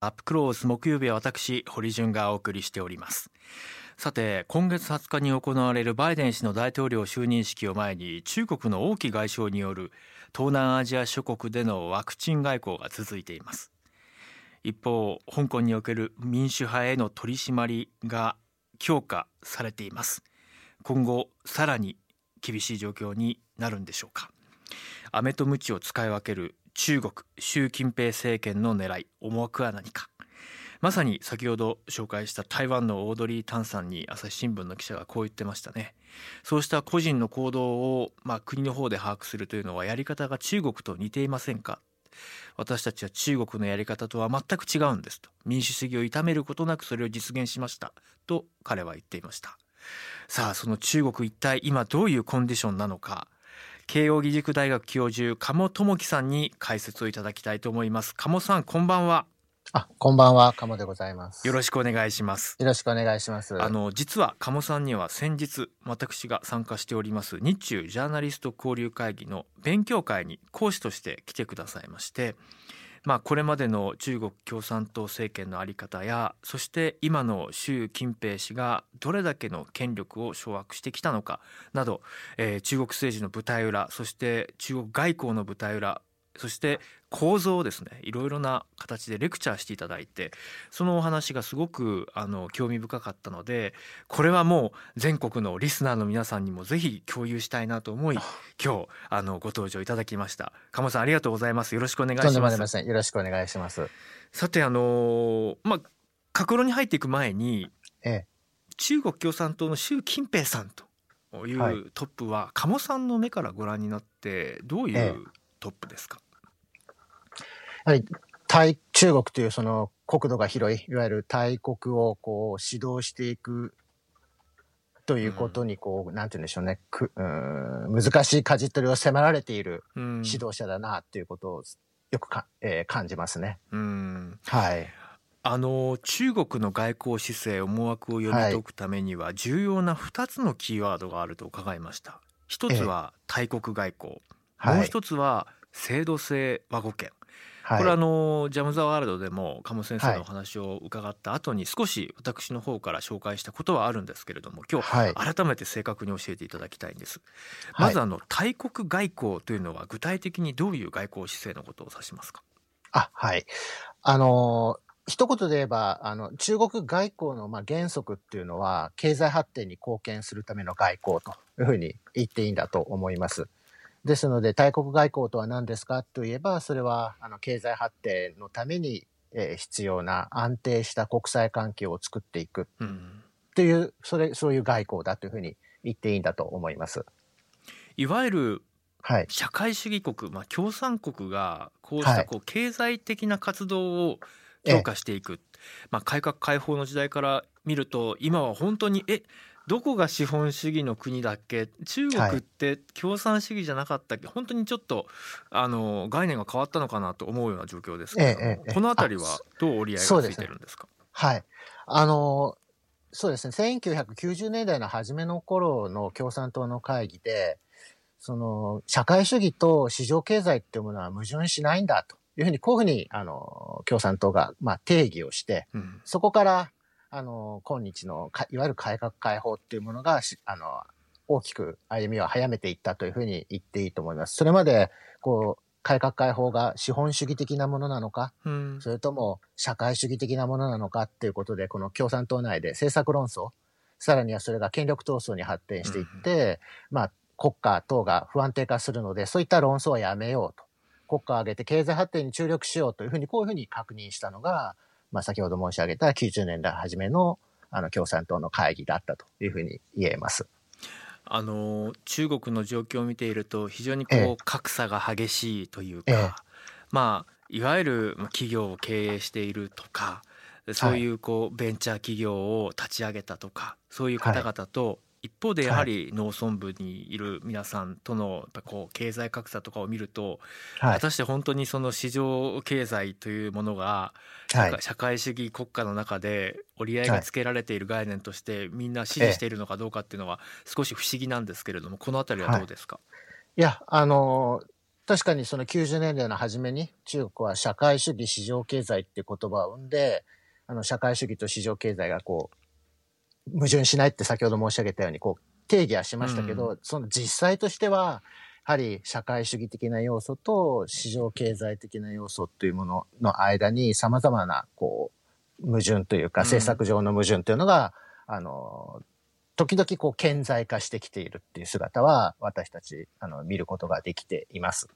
アップクロース木曜日は私堀潤がお送りしております。さて今月20日に行われるバイデン氏の大統領就任式を前に中国の王毅外相による東南アジア諸国でのワクチン外交が続いています。一方香港における民主派への取り締まりが強化されています。今後さらに厳しい状況になるんでしょうか。飴と鞭を使い分ける中国習近平政権の狙い思惑は何か？まさに先ほど紹介した台湾のオードリー・タンさんに朝日新聞の記者がこう言ってましたね。そうした個人の行動を、まあ、国の方で把握するというのはやり方が中国と似ていませんか？私たちは中国のやり方とは全く違うんですと。民主主義を痛めることなくそれを実現しました。と彼は言っていました。さあその中国一体今どういうコンディションなのか。慶應義塾大学教授鴨智樹さんに解説をいただきたいと思います鴨さんこんばんはあ、こんばんは、鴨でございます。よろしくお願いしますよろしくお願いします。あの実は鴨さんには先日私が参加しております日中ジャーナリスト交流会議の勉強会に講師として来てくださいましてまあこれまでの中国共産党政権の在り方やそして今の習近平氏がどれだけの権力を掌握してきたのかなど、えー中国政治の舞台裏そして中国外交の舞台裏そして構造をですねいろいろな形でレクチャーしていただいてそのお話がすごくあの興味深かったのでこれはもう全国のリスナーの皆さんにもぜひ共有したいなと思い今日あのご登場いただきました。鴨さんありがとうございます。よろしくお願いします。よろしくお願いします。さてあのまあ格論に入っていく前にええ、中国共産党の習近平さんといはい。うトップは鴨さんの目からご覧になってどういえうトップですか、やはり、対、中国というその国土が広い、いわゆる大国をこう指導していくということにこう、なんて言うんでしょうね、くうーん難しい舵取りを迫られているうん。指導者だなっていうことをよくか、えー感じますね。うん。はい。あの中国の外交姿勢思惑を読み解くためには重要な2つのキーワードがあると伺いました。一つは大国外交、はい。もう一つは制度性和語圏はい、これあのジャム・ザ・ワールドでも鴨先生はいのお話を伺った後に少し私の方から紹介したことはあるんですけれども今日はい。改めて正確に教えていただきたいんですはいまずあの大国外交というのは具体的にどういう外交姿勢のことを指しますか？あ、はい。あのー一言で言えば、あの、中国外交の、まあ、原則っていうのは、経済発展に貢献するための外交というふうに言っていいんだと思います。ですので、大国外交とは何ですかといえば、それは、あの、経済発展のために、えー必要な安定した国際関係を作っていくうんという、それ、そういう外交だというふうに言っていいんだと思います。いわゆるはい。社会主義国、まあ、共産国がこうしはいたこう経済的な活動を強化していく、まあ、改革開放の時代から見ると今は本当にえどこが資本主義の国だっけ？中国って共産主義じゃなかったっけ、本当にちょっとあの概念が変わったのかなと思うような状況ですけれども、ええええこの辺りはどう折り合いがついてるんですか？はい。あの、そうですね、1990年代の初めの頃の共産党の会議で、その、社会主義と市場経済っていうものは矛盾しないんだというふうに、こういうふうに、あの、共産党が、まあ、定義をして、うん。そこから、あの、今日のか、いわゆる改革開放っていうものがし、あの、大きく歩みを早めていったというふうに言っていいと思います。それまで、こう、改革開放が資本主義的なものなのか、うんそれとも社会主義的なものなのかっていうことで、この共産党内で政策論争、さらにはそれが権力闘争に発展していって、まあ、国家等が不安定化するので、そういった論争はやめようと。国家を挙げて経済発展に注力しようというふうに、こういうふうに確認したのが、まあ、先ほど申し上げた90年代初めのあの共産党の会議だったというふうに言えます。あの中国の状況を見ていると非常にこう、ええ。格差が激しいというか、ええ。まあいわゆるまあ企業を経営しているとかそういうこうベンチャー企業を立ち上げたとかそういう方々と、一方でやはり農村部にいる皆さんとのこう経済格差とかを見ると、はい果。たして本当にその市場経済というものがはい。社会主義国家の中で折り合いがつけられている概念としてみんな支持しているのかどうかっていうのは少し不思議なんですけれどもこの辺りはどうですか、いや、あの、確かにその90年代の初めに中国は社会主義市場経済っていう言葉を生んで、あの社会主義と市場経済がこう、矛盾しないって先ほど申し上げたように、こう、定義はしましたけど、うん、その実際としては、やはり社会主義的な要素と市場経済的な要素というものの間に様々な、こう、矛盾というか、政策上の矛盾というのが、うん、あの、時々こう顕在化してきているっていう姿は私たちあの見ることができています。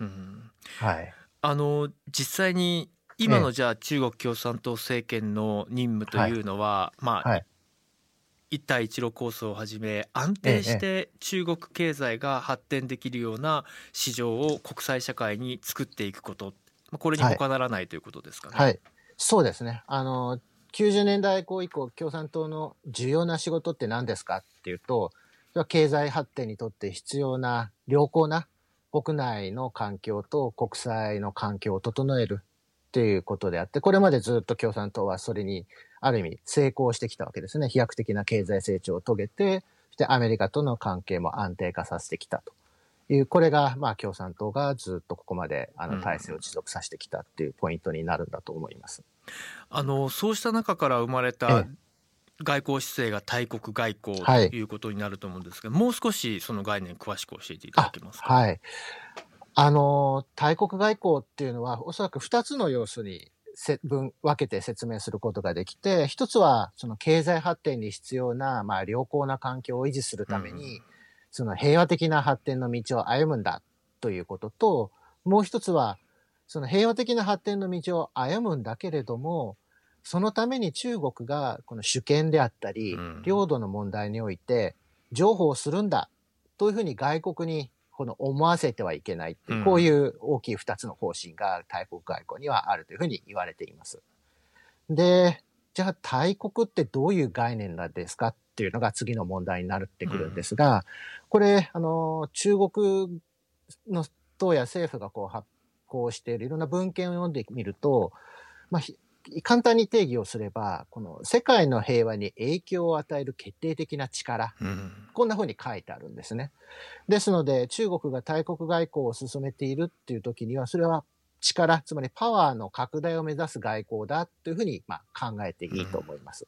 うん、はい。あの実際に今のじゃあ中国共産党政権の任務というのは、はい、まあ、はい、一帯一路構想をはじめ安定して中国経済が発展できるような市場を国際社会に作っていくこと。これに他ならないということですかね。はい、はい、そうですね。あの90年代以降以降共産党の重要な仕事って何ですかっていうとそれは経済発展にとって必要な良好な国内の環境と国際の環境を整えるっていうことであって、これまでずっと共産党はそれにある意味成功してきたわけですね。飛躍的な経済成長を遂げて、そしてアメリカとの関係も安定化させてきたという、これがまあ共産党がずっとここまであの体制を持続させてきたっていうポイントになるんだと思います。あのそうした中から生まれた外交姿勢が大国外交ということになると思うんですが、はい、もう少しその概念詳しく教えていただけますか？はい。あの、大国外交っていうのは、おそらく2つの要素に分分けて説明することができて、一つはその経済発展に必要な、まあ、良好な環境を維持するために、うん、その平和的な発展の道を歩むんだということと、もう一つは、その平和的な発展の道を歩むんだけれども、そのために中国がこの主権であったり、領土の問題において、譲歩をするんだというふうに外国にこの思わせてはいけないってこういう大きい二つの方針が大国外交にはあるというふうに言われています。で、じゃあ大国ってどういう概念なんですかっていうのが次の問題になってくるんですが、これ、あの、中国の党や政府がこう発行しているいろんな文献を読んでみると、まあ、簡単に定義をすれば、この世界の平和に影響を与える決定的な力、うん、こんな風に書いてあるんですね。ですので、中国が大国外交を進めているっていう時には、それは力、つまりパワーの拡大を目指す外交だというふうに、まあ、考えていいと思います。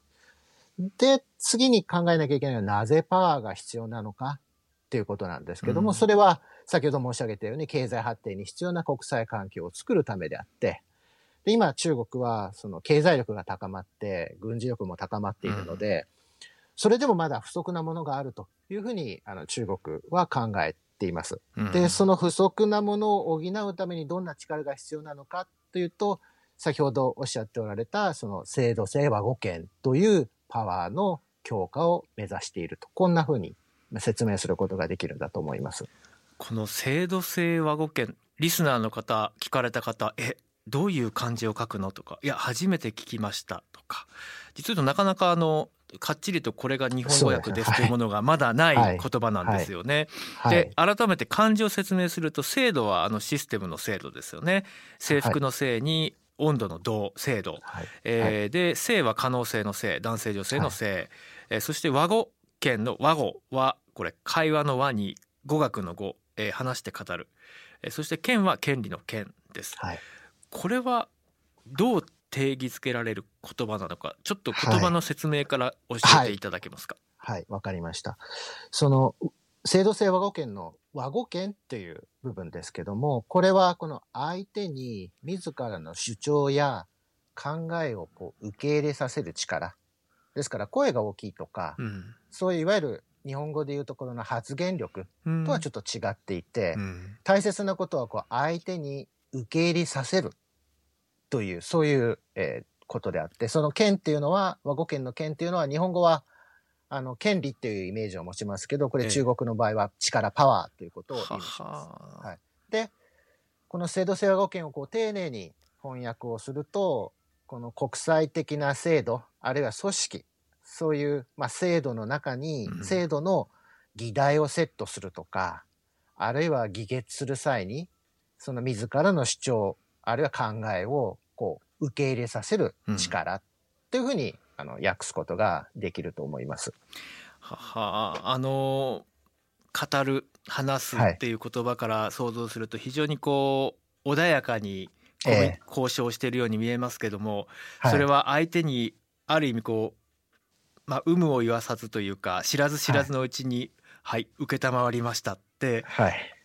うん、で、次に考えなきゃいけないのは、なぜパワーが必要なのかっていうことなんですけども、うん、それは先ほど申し上げたように経済発展に必要な国際環境を作るためであって、で今中国はその経済力が高まって軍事力も高まっているので、うん、それでもまだ不足なものがあるというふうにあの中国は考えています。うん、で、その不足なものを補うためにどんな力が必要なのかというと、先ほどおっしゃっておられたその制度性和語圏というパワーの強化を目指していると。こんなふうに説明することができるんだと思います。この制度性和語圏、リスナーの方、聞かれた方、え、どういう漢字を書くのとかいや初めて聞きましたとか。実はとなかなかあのかっちりとこれが日本語訳ですというものがまだない言葉なんですよね。で改めて漢字を説明すると制度はあのシステムの制度ですよね。制服のせい。に温度の度制度、はい、えー、で性は可能性の性男性女性の性、はい、えー、そして和語圏の和語はこれ会話の和に語学の語、えー、話して語る、えー、そして権は権利の権です。はいこれはどう定義づけられる言葉なのかちょっと言葉の説明から教えていただけますか？はいわ、はい、かりました。その制度性和語圏の和語圏っていう部分ですけどもこれはこの相手に自らの主張や考えをこう受け入れさせる力。ですから声が大きいとか、うん、そういういわゆる日本語でいうところの発言力とはちょっと違っていて、うん、大切なことはこう相手に受け入れさせるという、そういう、えー、ことであって、その権っていうのは、和語権の権っていうのは、日本語は、あの、権利っていうイメージを持ちますけど、これ中国の場合は力、パワーということを意味します。はい。で、この制度性和語権をこう丁寧に翻訳をすると、この国際的な制度、あるいは組織、そういう、まあ、制度の中に、制度の議題をセットするとか、あるいは議決する際に、その自らの主張、あるいは考えをこう受け入れさせる力っていうふうに、あの訳すことができると思います。はは。あの語る話すっていう言葉から想像すると非常にこう穏やかに交渉しているように見えますけども、それは相手にある意味こう、まあ、有無を言わさずというか知らず知らずのうちに「はい、承りました」って、はい、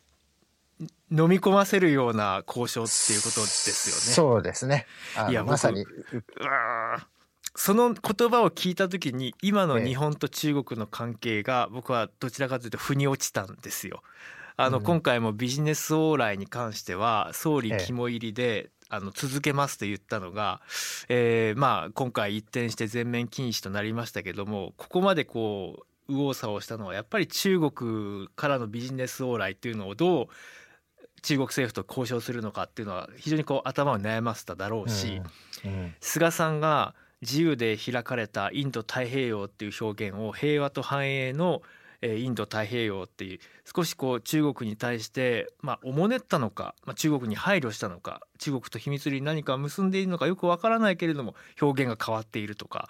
飲み込ませるような交渉っていうことですよね。そうですね。いやまさにその言葉を聞いた時に今の日本と中国の関係が僕はどちらかというと腑に落ちたんですよ。あの今回もビジネス往来に関しては総理肝入りであの続けますと言ったのが、えー、まあ今回一転して全面禁止となりましたけどもここまでこう右往左往したのはやっぱり中国からのビジネス往来っていうのをどう中国政府と交渉するのかっていうのは非常にこう頭を悩ませただろうし、菅さんが自由で開かれたインド太平洋っていう表現を平和と繁栄のインド太平洋っていう少しこう中国に対してまあおもねったのか、まあ、中国に配慮したのか中国と秘密裏に何か結んでいるのかよくわからないけれども表現が変わっているとかうん、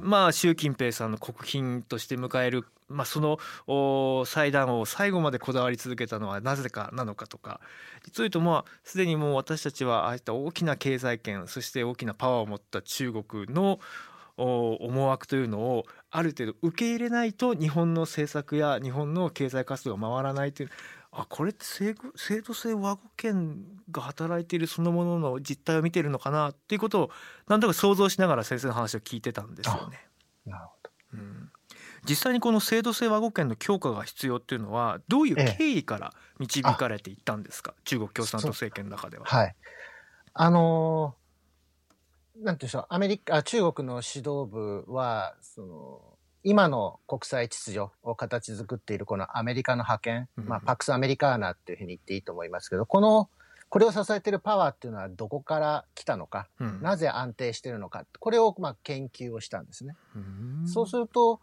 まあ習近平さんの国賓として迎える、まあ、その祭壇を最後までこだわり続けたのはなぜかなのかとか。実を言うとまあすでにもう私たちはああいった大きな経済圏そして大きなパワーを持った中国の思惑というのをある程度受け入れないと日本の政策や日本の経済活動が回らないというあこれって制制度性和語圏が働いているそのものの実態を見てるのかなっていうことをなんとか想像しながら先生の話を聞いてたんですよね。なるほど、うん、実際にこの制度性和語圏の強化が必要っていうのはどういう経緯から導かれていったんですか、ええ、中国共産党政権の中では。はい、あのー、なんていうんでしょうアメリカ中国の指導部はその今の国際秩序を形作っているこのアメリカの覇権、まあ、パクス・アメリカーナっていうふうに言っていいと思いますけど、この、これを支えているパワーっていうのはどこから来たのか、うん、なぜ安定しているのか、これをまあ研究をしたんですね。うそうすると、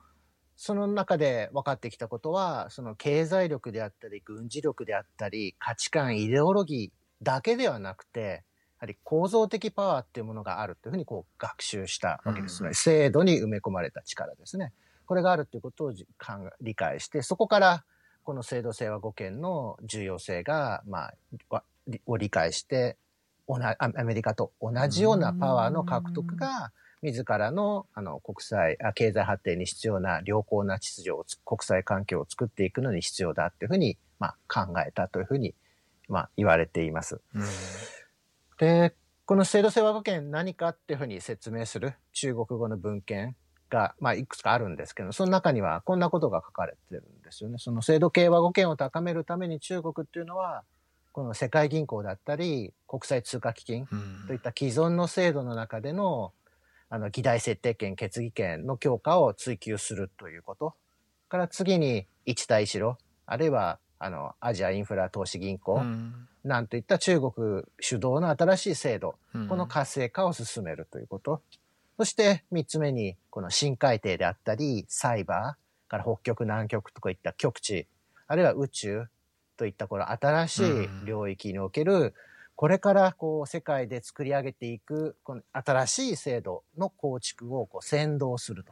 その中で分かってきたことは、その経済力であったり、軍事力であったり、価値観、イデオロギーだけではなくて、やはり構造的パワーっていうものがあるというふうにこう学習したわけですね。うん、制度に埋め込まれた力ですね。これがあるということを理解して、そこからこの制度性和語圏の重要性が、まあ、を理解して、アメリカと同じようなパワーの獲得が、自らのあの国際あ、経済発展に必要な良好な秩序を、国際環境を作っていくのに必要だというふうに、まあ、考えたというふうに、まあ、言われています。で、この制度性和語圏何かっていうふうに説明する？中国語の文献が、まあ、いくつかあるんですけど、その中にはこんなことが書かれてるんですよね。その制度系和語圏を高めるために中国っていうのは、この世界銀行だったり、国際通貨基金といった既存の制度の中での、あの、議題設定権、決議権の強化を追求するということ。から次に、一帯一路、あるいは、あの、アジアインフラ投資銀行、なんといった中国主導の新しい制度、この活性化を進めるということ。そして三つ目に、この深海底であったり、サイバーから北極、南極とかいった極地、あるいは宇宙といったこの新しい領域における、これからこう世界で作り上げていくこの新しい制度の構築をこう先導すると。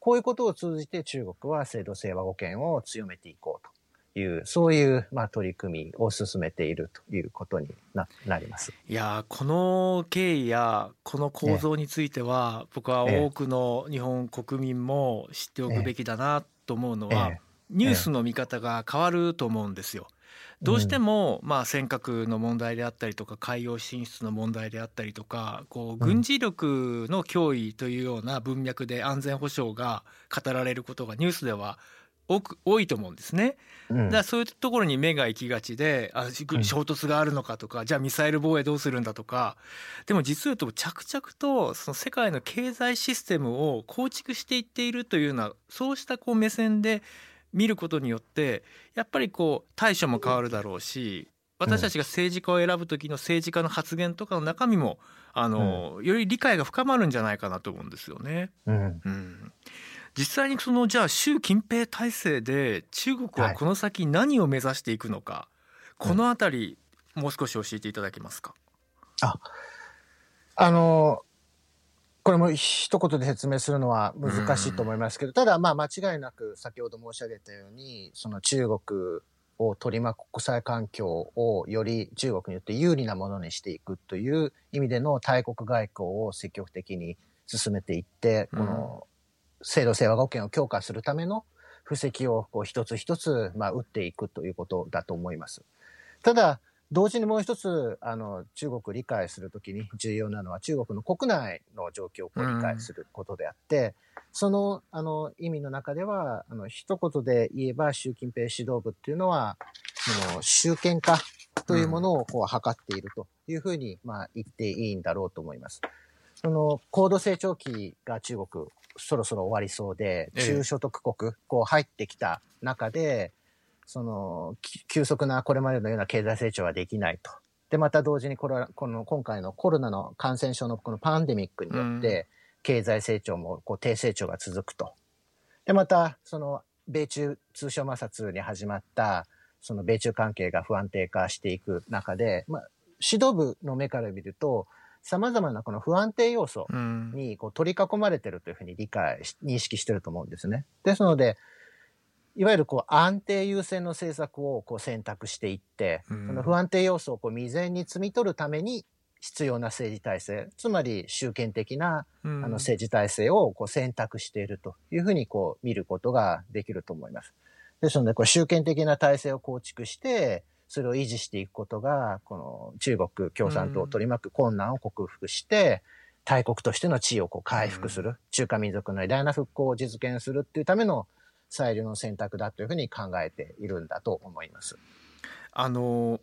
こういうことを通じて中国は制度性和語圏を強めていこうと。いう、そういう、まあ、取り組みを進めているということにななります。いやこの経緯やこの構造については、僕は多くの日本国民も知っておくべきだなと思うのは、ニュースの見方が変わると思うんですよ。どうしても、まあ、尖閣の問題であったりとか海洋進出の問題であったりとかこう軍事力の脅威というような文脈で安全保障が語られることがニュースでは多く多いと思うんですね。だからそういうところに目が行きがちであ衝突があるのかとか、じゃあミサイル防衛どうするんだとか。でも実を言うと着々とその世界の経済システムを構築していっているというようなそうしたこう目線で見ることによってやっぱりこう対処も変わるだろうし私たちが政治家を選ぶ時の政治家の発言とかの中身もあの、より理解が深まるんじゃないかなと思うんですよね。うん、うん実際にそのじゃあ習近平体制で中国はこの先何を目指していくのか、はい、この辺り、もう少し教えていただけますか？ああのこれも一言で説明するのは難しいと思いますけど、ただまあ間違いなく先ほど申し上げたようにその中国を取り巻く国際環境をより中国によって有利なものにしていくという意味での大国外交を積極的に進めていって、この制度清和語圏を強化するための布石をこう一つ一つ、まあ、打っていくということだと思います。ただ、同時にもう一つ、あの、中国を理解するときに重要なのは中国の国内の状況を理解することであって、うん、その、あの、意味の中では、あの、一言で言えば習近平指導部っていうのは、その、集権化というものをこう、図っているというふうに、まあ、言っていいんだろうと思います。その、高度成長期が中国、そろそろ終わりそうで、中所得国、こう入ってきた中で、その、急速なこれまでのような経済成長はできないと。で、また同時にこれこの今回のコロナの感染症のこのパンデミックによって、経済成長もこう低成長が続くと。で、また、その、米中通商摩擦に始まった、その米中関係が不安定化していく中で、まあ、指導部の目から見ると、様々なこの不安定要素にこう取り囲まれてるというふうに理解し、認識してると思うんですね。ですので、いわゆるこう安定優先の政策をこう選択していって、うん、その不安定要素をこう未然に摘み取るために必要な政治体制、つまり集権的な、あの政治体制をこう選択しているというふうにこう見ることができると思います。ですので、こう集権的な体制を構築して、それを維持していくことが、この中国共産党を取り巻く困難を克服して、大国としての地位をこう回復する、中華民族の偉大な復興を実現するっていうための最良の選択だというふうに考えているんだと思います。あの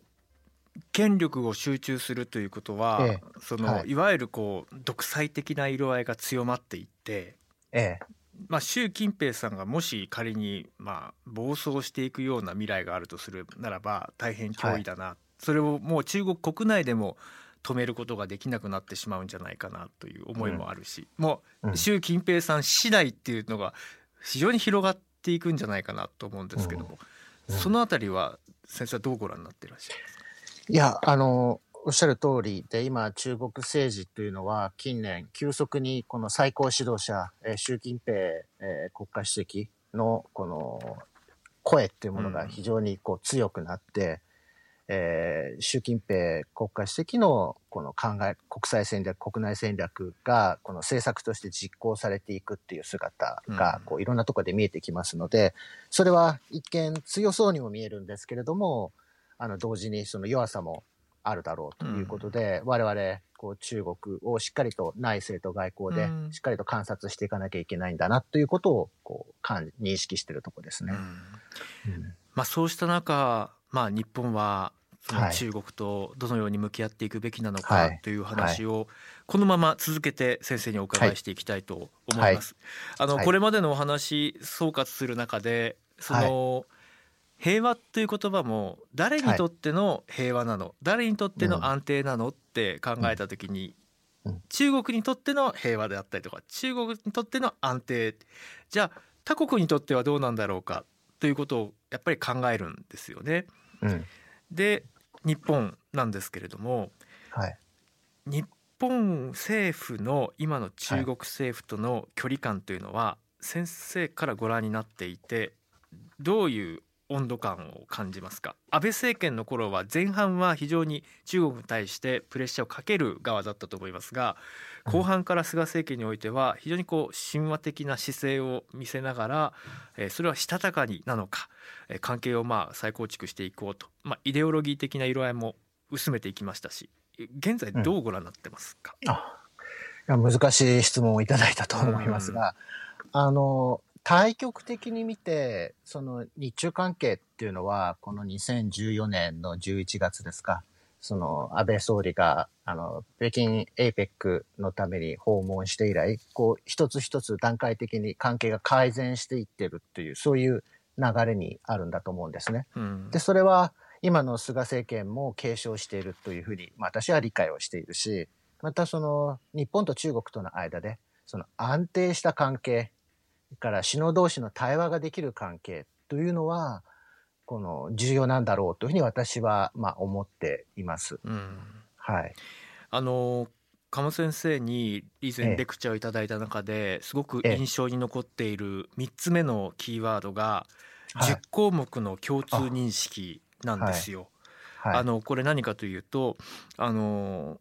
権力を集中するということは、ええ、その、はい、いわゆるこう独裁的な色合いが強まっていって、ええまあ、習近平さんがもし仮に、まあ、暴走していくような未来があるとするならば大変脅威だな、はい、それをもう中国国内でも止めることができなくなってしまうんじゃないかなという思いもあるし、うん、もう習近平さん次第っていうのが非常に広がっていくんじゃないかなと思うんですけども、うん。うん、そのあたりは先生はどうご覧になっていらっしゃいますか？いやあのおっしゃる通りで今中国政治というのは近年急速にこの最高指導者、えー、習近平、えー、国家主席のこの声っていうものが非常にこう強くなって、えー、習近平国家主席のこの考え、国際戦略、国内戦略が、この政策として実行されていくっていう姿が、こういろんなところで見えてきますので、それは一見強そうにも見えるんですけれども、あの、同時にその弱さもあるだろうということで、我々、こう中国をしっかりと内政と外交でしっかりと観察していかなきゃいけないんだなということを、こう、認識しているところですね。まあそうした中、まあ、日本は中国とどのように向き合っていくべきなのかという話をこのまま続けて先生にお伺いしていきたいと思います。あのこれまでのお話総括する中でその平和という言葉も誰にとっての平和なの？誰にとっての安定なの？って考えた時に中国にとっての平和であったりとか中国にとっての安定。じゃあ他国にとってはどうなんだろうか？ということをやっぱり考えるんですよね。うん、で日本なんですけれども、はい、日本政府の今の中国政府との距離感というのは、先生からご覧になっていてどういう温度感を感じますか？安倍政権の頃は前半は非常に中国に対してプレッシャーをかける側だったと思いますが後半から菅政権においては非常にこう神話的な姿勢を見せながら、えそれはしたたかになのか、え関係をまあ再構築していこうと、まあ、イデオロギー的な色合いも薄めていきましたし現在どうご覧になってますか、うん、難しい質問をいただいたと思いますが、うん、あの対極的に見て、その日中関係っていうのは、この2014年の11月ですか、その安倍総理が、あの、北京 APEC のために訪問して以来、こう、一つ一つ段階的に関係が改善していってるっていう、そういう流れにあるんだと思うんですね。うん、で、それは、今の菅政権も継承しているというふうに、まあ、私は理解をしているし、またその、日本と中国との間で、その安定した関係、から首脳同士の対話ができる関係というのは、この重要なんだろうというふうに私はまあ思っています。うん、はい。あの鴨先生に以前レクチャーをいただいた中ですごく印象に残っている3つ目のキーワードが、10項目の共通認識なんですよ。あはい、あのこれ何かというとあの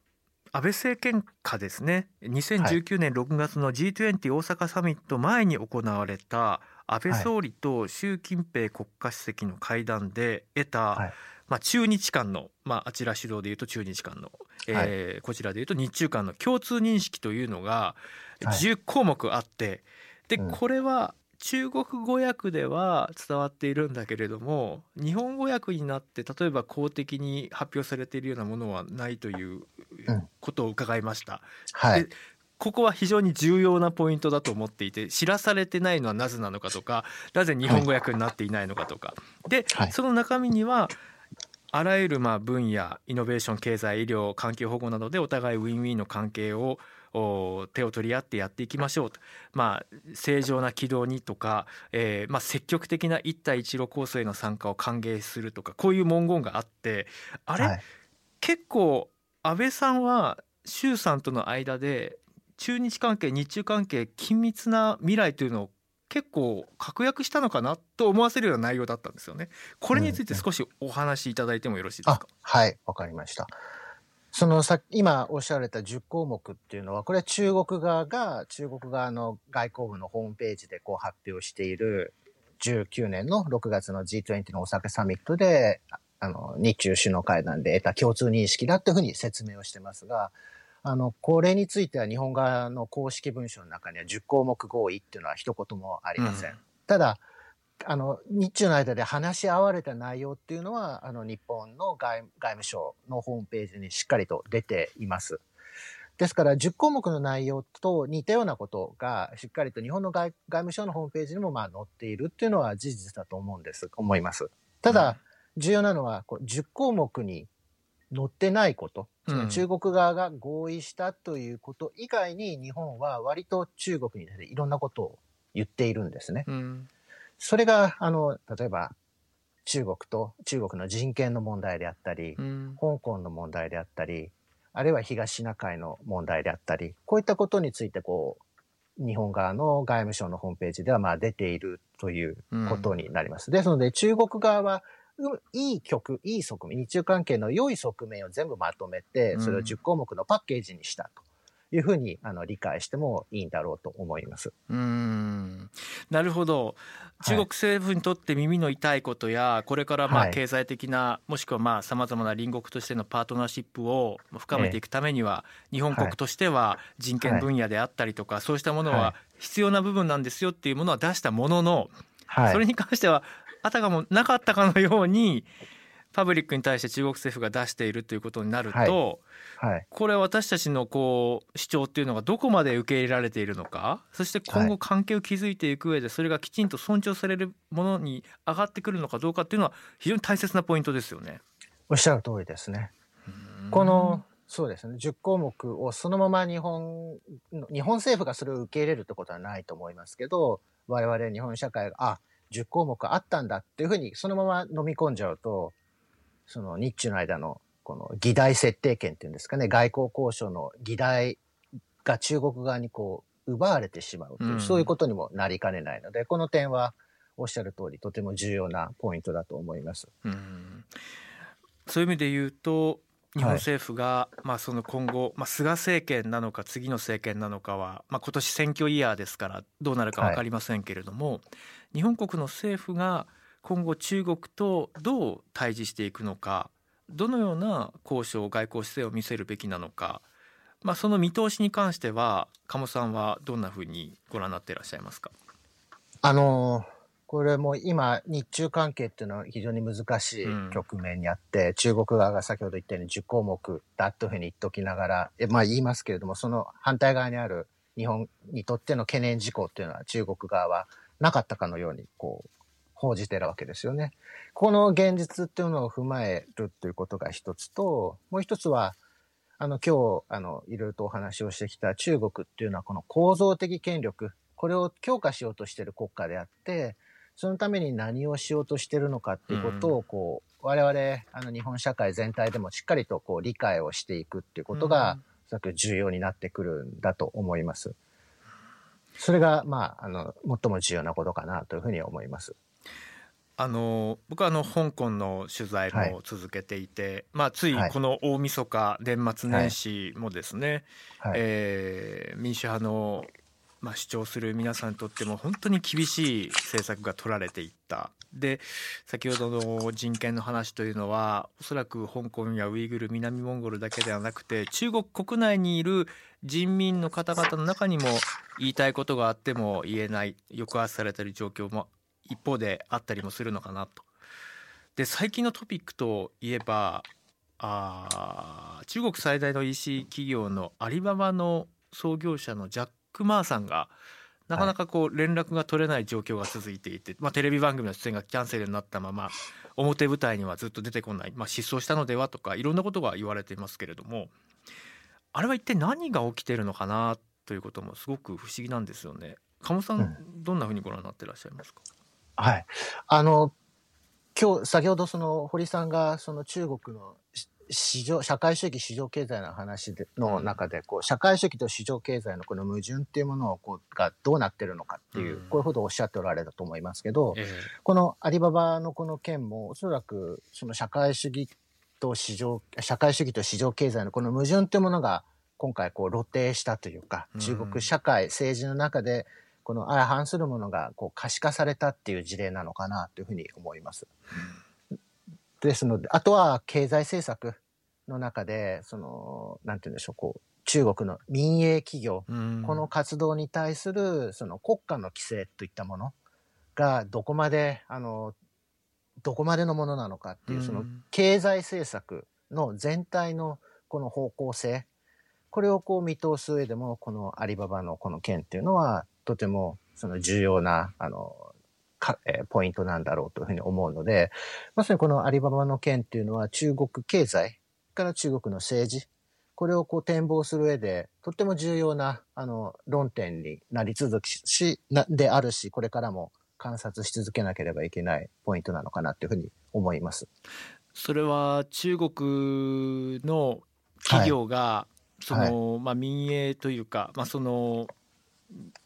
安倍政権下ですね。2019年6月の G20 大阪サミット前に行われた安倍総理と習近平国家主席の会談で得た、はい、まあ、中日間の、まあ、あちら主導でいうと中日間の、えー、はい、こちらでいうと日中間の共通認識というのが10項目あって、でこれは中国語訳では伝わっているんだけれども日本語訳になって例えば公的に発表されているようなものはないということを伺いました。うん、はい、ここは非常に重要なポイントだと思っていて知らされてないのはなぜなのかとかなぜ日本語訳になっていないのかとか、で、はい、その中身にはあらゆるまあ分野イノベーション経済医療環境保護などでお互いウィンウィンの関係を手を取り合ってやっていきましょうと、まあ、正常な軌道にとか、えーまあ、積極的な一帯一路構想への参加を歓迎するとかこういう文言があってあれ、はい、結構安倍さんは習さんとの間で中日関係日中関係緊密な未来というのを結構確約したのかなと思わせるような内容だったんですよね。これについて少しお話しいただいてもよろしいですか？うん、はいわかりました。そのさ今おっしゃられた10項目っていうのはこれは中国側が中国側の外交部のホームページでこう発表している19年の6月の G20 の大阪サミットであの日中首脳会談で得た共通認識だというふうに説明をしてますがあの、これについては日本側の公式文書の中には10項目合意っていうのは一言もありません。うん、ただ、あの、日中の間で話し合われた内容っていうのは、あの、日本の外外務省のホームページにしっかりと出ています。ですから、10項目の内容と似たようなことが、しっかりと日本の外外務省のホームページにもまあ載っているっていうのは事実だと思うんです、思います。ただ、重要なのは、こう10項目に載ってないこと、その中国側が合意したということ以外に日本は割と中国にいろんなことを言っているんですね。うん、それが、あの、例えば中国と中国の人権の問題であったり、うん、香港の問題であったり、あるいは東シナ海の問題であったり、こういったことについてこう、日本側の外務省のホームページではまあ出ているということになります。うん、ですので中国側はいい曲、いい側面、日中関係の良い側面を全部まとめて、それを10項目のパッケージにしたと。いうふうにあの理解してもいいんだろうと思います。うん。なるほど。中国政府にとって耳の痛いことや、これからまあ経済的な、はい、もしくはまあさまざまな隣国としてのパートナーシップを深めていくためには、日本国としては人権分野であったりとか、そうしたものは必要な部分なんですよっていうものは出したものの、それに関してはあたかもなかったかのようにパブリックに対して中国政府が出しているということになると、はいはい、これは私たちのこう主張っていうのがどこまで受け入れられているのかそして今後関係を築いていく上でそれがきちんと尊重されるものに上がってくるのかどうかっていうのは非常に大切なポイントですよね。おっしゃる通りですね。このそうですね10項目をそのまま日本日本政府がそれを受け入れるってことはないと思いますけど我々日本社会があ10項目あったんだっていうふうにそのまま飲み込んじゃうと、その日中の間のこの議題設定権っていうんですかね、外交交渉の議題が中国側にこう奪われてしまうという、うん、そういうことにもなりかねないので、この点はおっしゃる通りとても重要なポイントだと思います。うん、そういう意味で言うと日本政府が、まあ、その今後、まあ、菅政権なのか次の政権なのかは、まあ、今年選挙イヤーですからどうなるか分かりませんけれども、はい、日本国の政府が今後中国とどう対峙していくのかどのような交渉外交姿勢を見せるべきなのか、まあ、その見通しに関しては鴨さんはどんなふうにご覧になっていらっしゃいますか？あのこれも今、日中関係っていうのは非常に難しい局面にあって、うん、中国側が先ほど言ったように10項目だというふうに言っておきながら、まあ言いますけれども、その反対側にある日本にとっての懸念事項っていうのは中国側はなかったかのように、こう、報じてるわけですよね。この現実っていうのを踏まえるということが一つと、もう一つは、あの、今日、あの、いろいろとお話をしてきた中国っていうのはこの構造的権力、これを強化しようとしている国家であって、そのために何をしようとしてるのかっていうことを、こう、我々、あの、日本社会全体でもしっかりとこう、理解をしていくっていうことが、おそらく重要になってくるんだと思います。それが、まあ、あの、最も重要なことかなというふうに思います。あの僕はあの香港の取材も続けていて、はい、まあ、ついこの大晦日年末年始もですね、はいはい、えー、民主派の、まあ、主張する皆さんにとっても本当に厳しい政策が取られていった。で先ほどの人権の話というのはおそらく香港やウイグル南モンゴルだけではなくて中国国内にいる人民の方々の中にも言いたいことがあっても言えない抑圧されている状況も一方であったりもするのかなと。で最近のトピックといえばあ中国最大の EC 企業のアリババの創業者のジャック・マーさんがなかなかこう連絡が取れない状況が続いていて、まあ、テレビ番組の出演がキャンセルになったまま表舞台にはずっと出てこない、まあ、失踪したのではとかいろんなことが言われていますけれどもあれは一体何が起きてるのかなということもすごく不思議なんですよね。鴨さん、どんなふうにご覧になってらっしゃいますか？はい。あの、今日、先ほどその堀さんがその中国の市場、社会主義市場経済の話での中で、こう、社会主義と市場経済のこの矛盾っていうものを、こう、がどうなってるのかっていう、こういうことをおっしゃっておられたと思いますけど、このアリババのこの件も、おそらく、その社会主義と市場、社会主義と市場経済のこの矛盾っていうものが、今回こう露呈したというか、中国社会、政治の中でこの相反するものがこう可視化されたっていう事例なのかなというふうに思います。ですので、あとは経済政策の中で、その、なんて言うんでしょう、こう、中国の民営企業、この活動に対するその国家の規制といったものがどこまで、あの、どこまでのものなのかっていう、その経済政策の全体のこの方向性、これをこう見通す上でも、このアリババのこの件っていうのは、とてもその重要な、あの、かえー、ポイントなんだろうというふうに思うので、まさにこのアリババの件っていうのは中国経済から中国の政治、これをこう展望する上で、とっても重要な、あの、論点になり続きし、な、であるし、これからも観察し続けなければいけないポイントなのかなというふうに思います。それは中国の企業が、はい、その、はい、まあ民営というか、まあその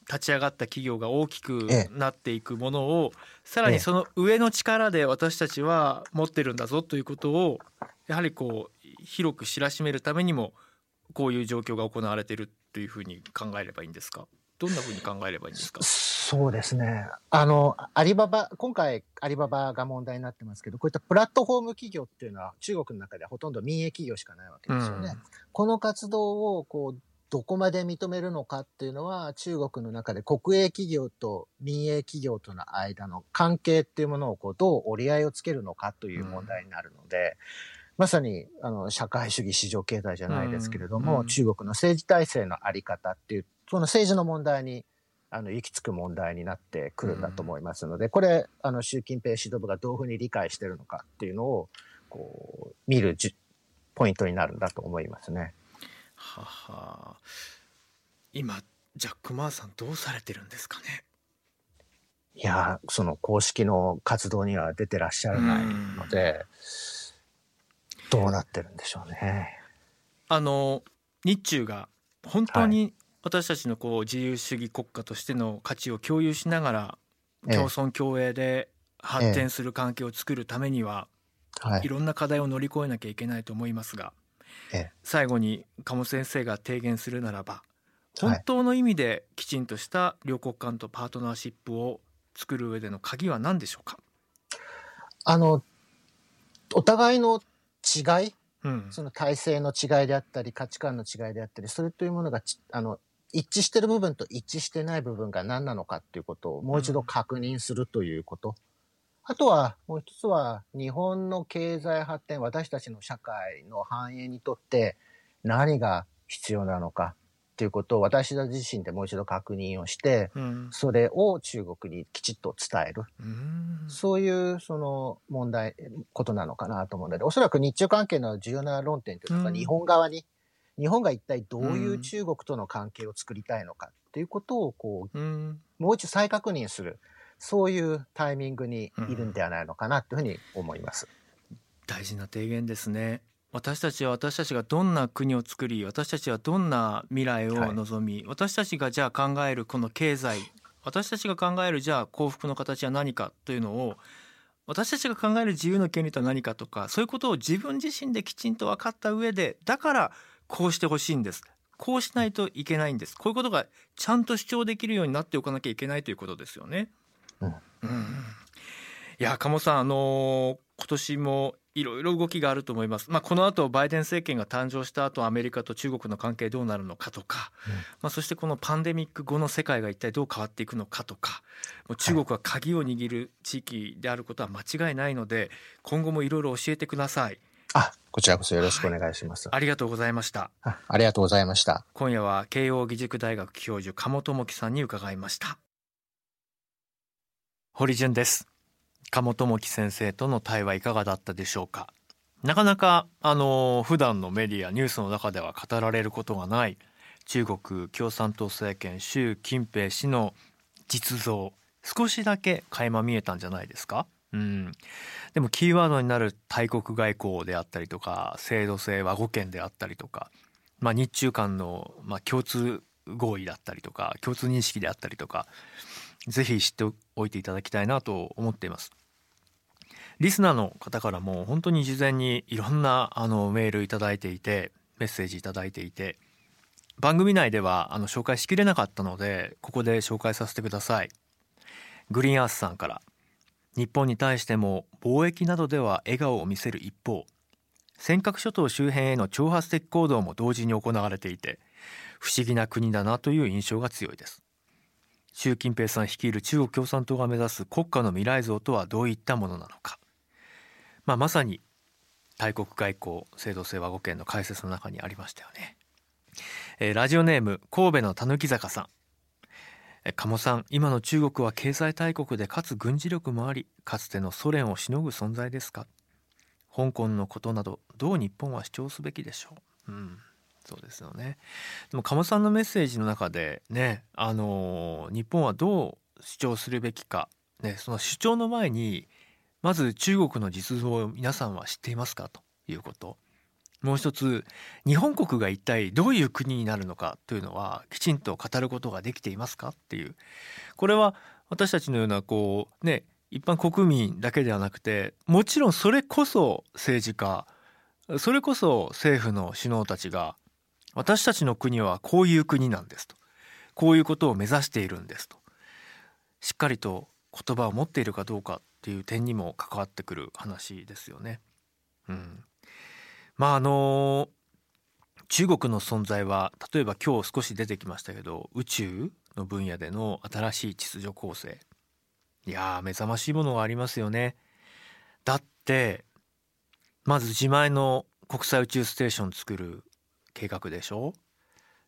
立ち上がった企業が大きくなっていくものを、さらにその上の力で私たちは持ってるんだぞということをやはりこう広く知らしめるためにもこういう状況が行われているというふうに考えればいいんですか？どんなふうに考えればいいんですか？そうですね。あの、アリババ、今回アリババが問題になってますけど、こういったプラットフォーム企業っていうのは中国の中ではほとんど民営企業しかないわけですよね。うん、この活動をこうどこまで認めるのかっていうのは中国の中で国営企業と民営企業との間の関係っていうものをこうどう折り合いをつけるのかという問題になるので、うん、まさにあの社会主義市場経済じゃないですけれども、うん、中国の政治体制のあり方っていうその政治の問題にあの行き着く問題になってくるんだと思いますので、これあの習近平指導部がどういうふうに理解してるのかっていうのをこう見るポイントになるんだと思いますね。はは。今ジャック・マーさんどうされてるんですかね？いやその公式の活動には出てらっしゃらないのでどうなってるんでしょうね。あの日中が本当に私たちのこう自由主義国家としての価値を共有しながら共存共栄で発展する関係を作るためには、い、ろんな課題を乗り越えなきゃいけないと思いますが最後に鴨先生が提言するならば本当の意味できちんとした両国間とパートナーシップを作る上での鍵は何でしょうか？あのお互いの違い、うん、その体制の違いであったり価値観の違いであったりそれというものがあの一致してる部分と一致してない部分が何なのかっていうことをもう一度確認するということ、あとは、もう一つは、日本の経済発展、私たちの社会の繁栄にとって何が必要なのかっていうことを私たち自身でもう一度確認をして、うん、それを中国にきちっと伝える。うそういうその問題、ことなのかなと思うので、おそらく日中関係の重要な論点というのは日本側に、日本が一体どういう中国との関係を作りたいのかっていうことをこう、もう一度再確認する。そういうタイミングにいるんではないのかなというふうに思います。うん、大事な提言ですね。私たちは私たちがどんな国を作り私たちはどんな未来を望み、はい、私たちがじゃあ考えるこの経済私たちが考えるじゃあ幸福の形は何かというのを私たちが考える自由の権利とは何かとかそういうことを自分自身できちんと分かった上でだからこうしてほしいんですこうしないといけないんですこういうことがちゃんと主張できるようになっておかなきゃいけないということですよね。うん、うん、いや鴨さんあのー、今年もいろいろ動きがあると思います。まあ、この後バイデン政権が誕生した後アメリカと中国の関係どうなるのかとか、うん、まあ、そしてこのパンデミック後の世界が一体どう変わっていくのかとかもう中国は鍵を握る地域であることは間違いないので今後もいろいろ教えてください。あ、こちらこそよろしくお願いします。はい、ありがとうございました。あありがとうございました。今夜は慶應義塾大学教授鴨智樹さんに伺いました。堀潤です。鴨智樹先生との対話いかがだったでしょうか？なかなかあの普段のメディアニュースの中では語られることがない中国共産党政権習近平氏の実像少しだけ垣間見えたんじゃないですか？うん、でもキーワードになる大国外交であったりとか制度性和語圏であったりとか、まあ、日中間の、まあ、共通合意だったりとか共通認識であったりとかぜひ知っておいていただきたいなと思っています。リスナーの方からも本当に事前にいろんなあのメールいただいていてメッセージいただいていて番組内ではあの紹介しきれなかったのでここで紹介させてください。グリーンアースさんから日本に対しても貿易などでは笑顔を見せる一方尖閣諸島周辺への挑発的行動も同時に行われていて不思議な国だなという印象が強いです習近平さん率いる中国共産党が目指す国家の未来像とはどういったものなのか、まあ、まさに大国外交制度性和語圏の解説の中にありましたよね、えー、ラジオネーム神戸のたぬき坂さん。鴨さん今の中国は経済大国でかつ軍事力もありかつてのソ連をしのぐ存在ですか？香港のことなどどう日本は主張すべきでしょう、うん、そうですよね。でも鴨さんのメッセージの中でねあの日本はどう主張するべきか、ね、その主張の前にまず中国の実像を皆さんは知っていますか？ということ。もう一つ日本国が一体どういう国になるのか？というのはきちんと語ることができていますか？っていう。これは私たちのようなこうね一般国民だけではなくてもちろんそれこそ政治家それこそ政府の首脳たちが私たちの国はこういう国なんですとこういうことを目指しているんですとしっかりと言葉を持っているかどうかっていう点にも関わってくる話ですよね。うん、まああの中国の存在は例えば今日少し出てきましたけど宇宙の分野での新しい秩序構成いや目覚ましいものがありますよね。だってまず自前の国際宇宙ステーション作る計画でしょ？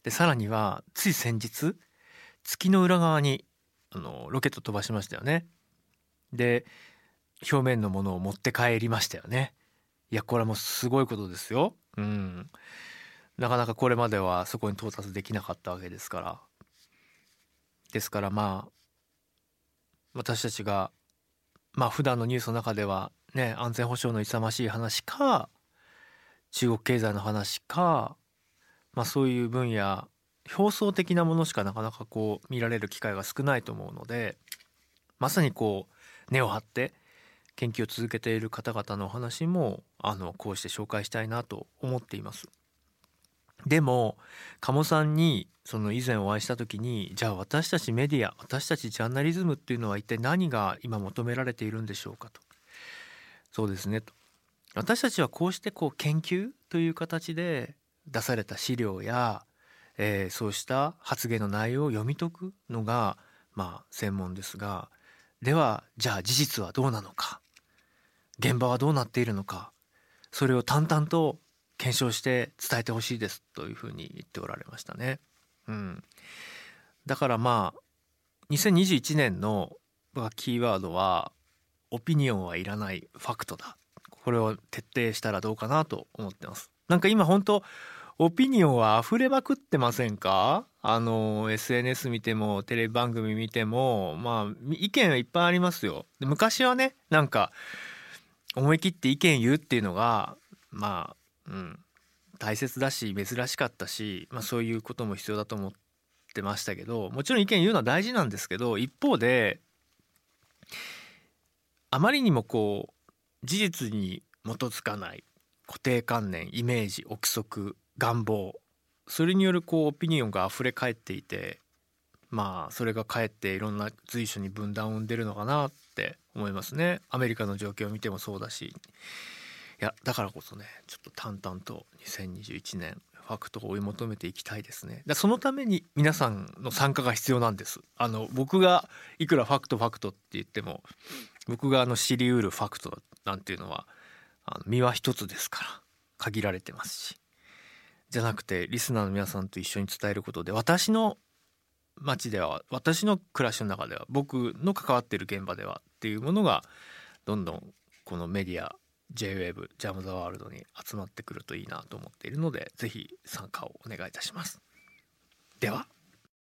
でさらにはつい先日月の裏側にあのロケット飛ばしましたよね。で表面のものを持って帰りましたよね。いやこれはもうすごいことですよ。うん。なかなかこれまではそこに到達できなかったわけですから。ですからまあ私たちがまあ普段のニュースの中ではね安全保障の勇ましい話か中国経済の話かまあそういう分野表層的なものしかなかなかこう見られる機会が少ないと思うのでまさにこう根を張って研究を続けている方々のお話もあのこうして紹介したいなと思っています。でも鴨さんにその以前お会いした時にじゃあ私たちメディア私たちジャーナリズムっていうのは一体何が今求められているんでしょうかと。そうですねと。私たちはこうしてこう研究という形で出された資料や、えー、そうした発言の内容を読み解くのがまあ専門ですがではじゃあ事実はどうなのか現場はどうなっているのかそれを淡々と検証して伝えてほしいですというふうに言っておられましたね。うん、だからまあ2021年のキーワードはオピニオンはいらないファクトだ。これを徹底したらどうかなと思ってます。なんか今本当オピニオンは溢れまくってませんか？あの SNS 見てもテレビ番組見てもまあ意見はいっぱいありますよ。で昔はねなんか思い切って意見言うっていうのがまあうん大切だし珍しかったし、まあ、そういうことも必要だと思ってましたけどもちろん意見言うのは大事なんですけど一方であまりにもこう事実に基づかない固定観念イメージ憶測願望。それによるこうオピニオンが溢れ返っていてまあそれがかえっていろんな随所に分断を生んでるのかなって思いますね。アメリカの状況を見てもそうだし。いやだからこそねちょっと淡々と2021年ファクトを追い求めていきたいですね。だそのために皆さんの参加が必要なんです。あの僕がいくらファクトファクトって言っても僕があの知りうるファクトなんていうのはあの身は一つですから限られてますし。じゃなくてリスナーの皆さんと一緒に伝えることで私の街では私の暮らしの中では僕の関わっている現場ではっていうものがどんどんこのメディア JWAVE ジャム・ザ・ワールドに集まってくるといいなと思っているので是非参加をお願いいたします。では